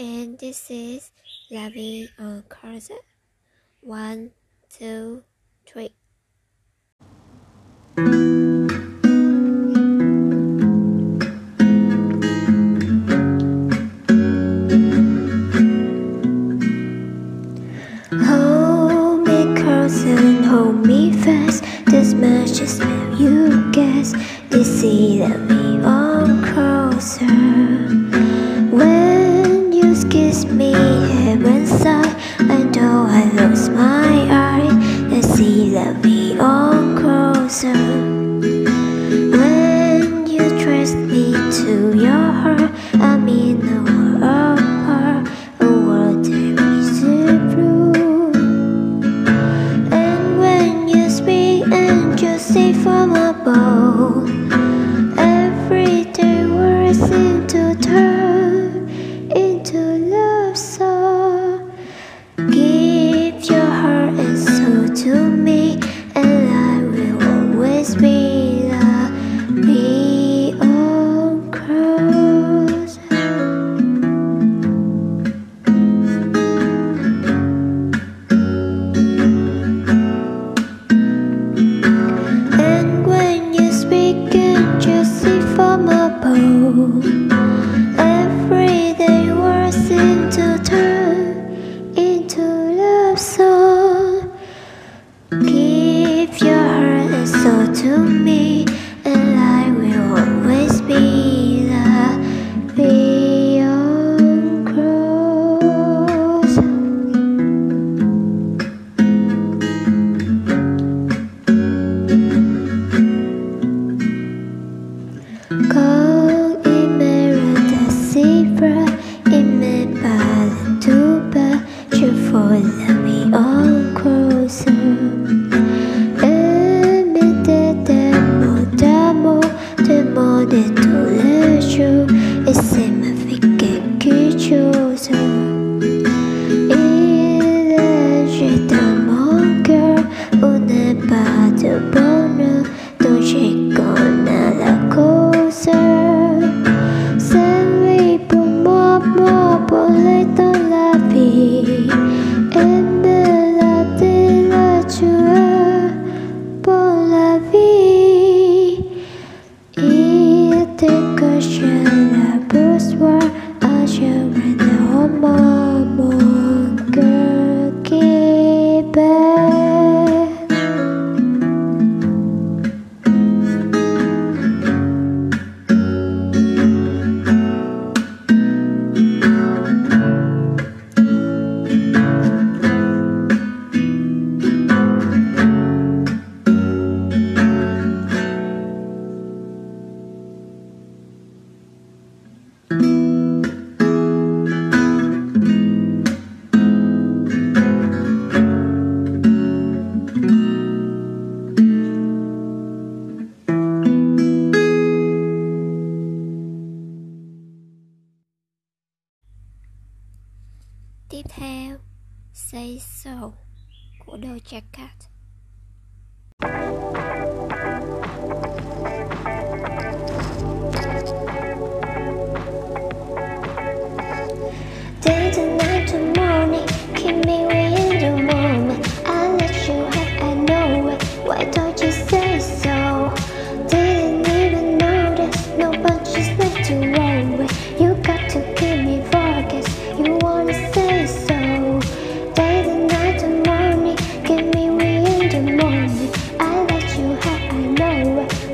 And this is La Vie en One, two, three. Hold me close and hold me fast. This much is all you guess. You see that we all heaven sigh. I know I lost my eye. I see that we all closer. When you trust me to your heart, I mean the world apart. A world that is blue. And when you speak and you see from above, everyday words seem to turn above, everyday words seem to turn into love song. Give your heart and soul to me, and I will always be the beyond cross. Con ese Tiếp theo, Say So của Doja Cat.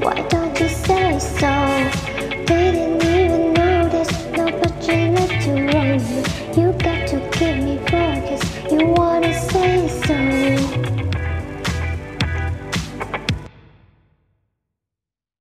Why don't you say so?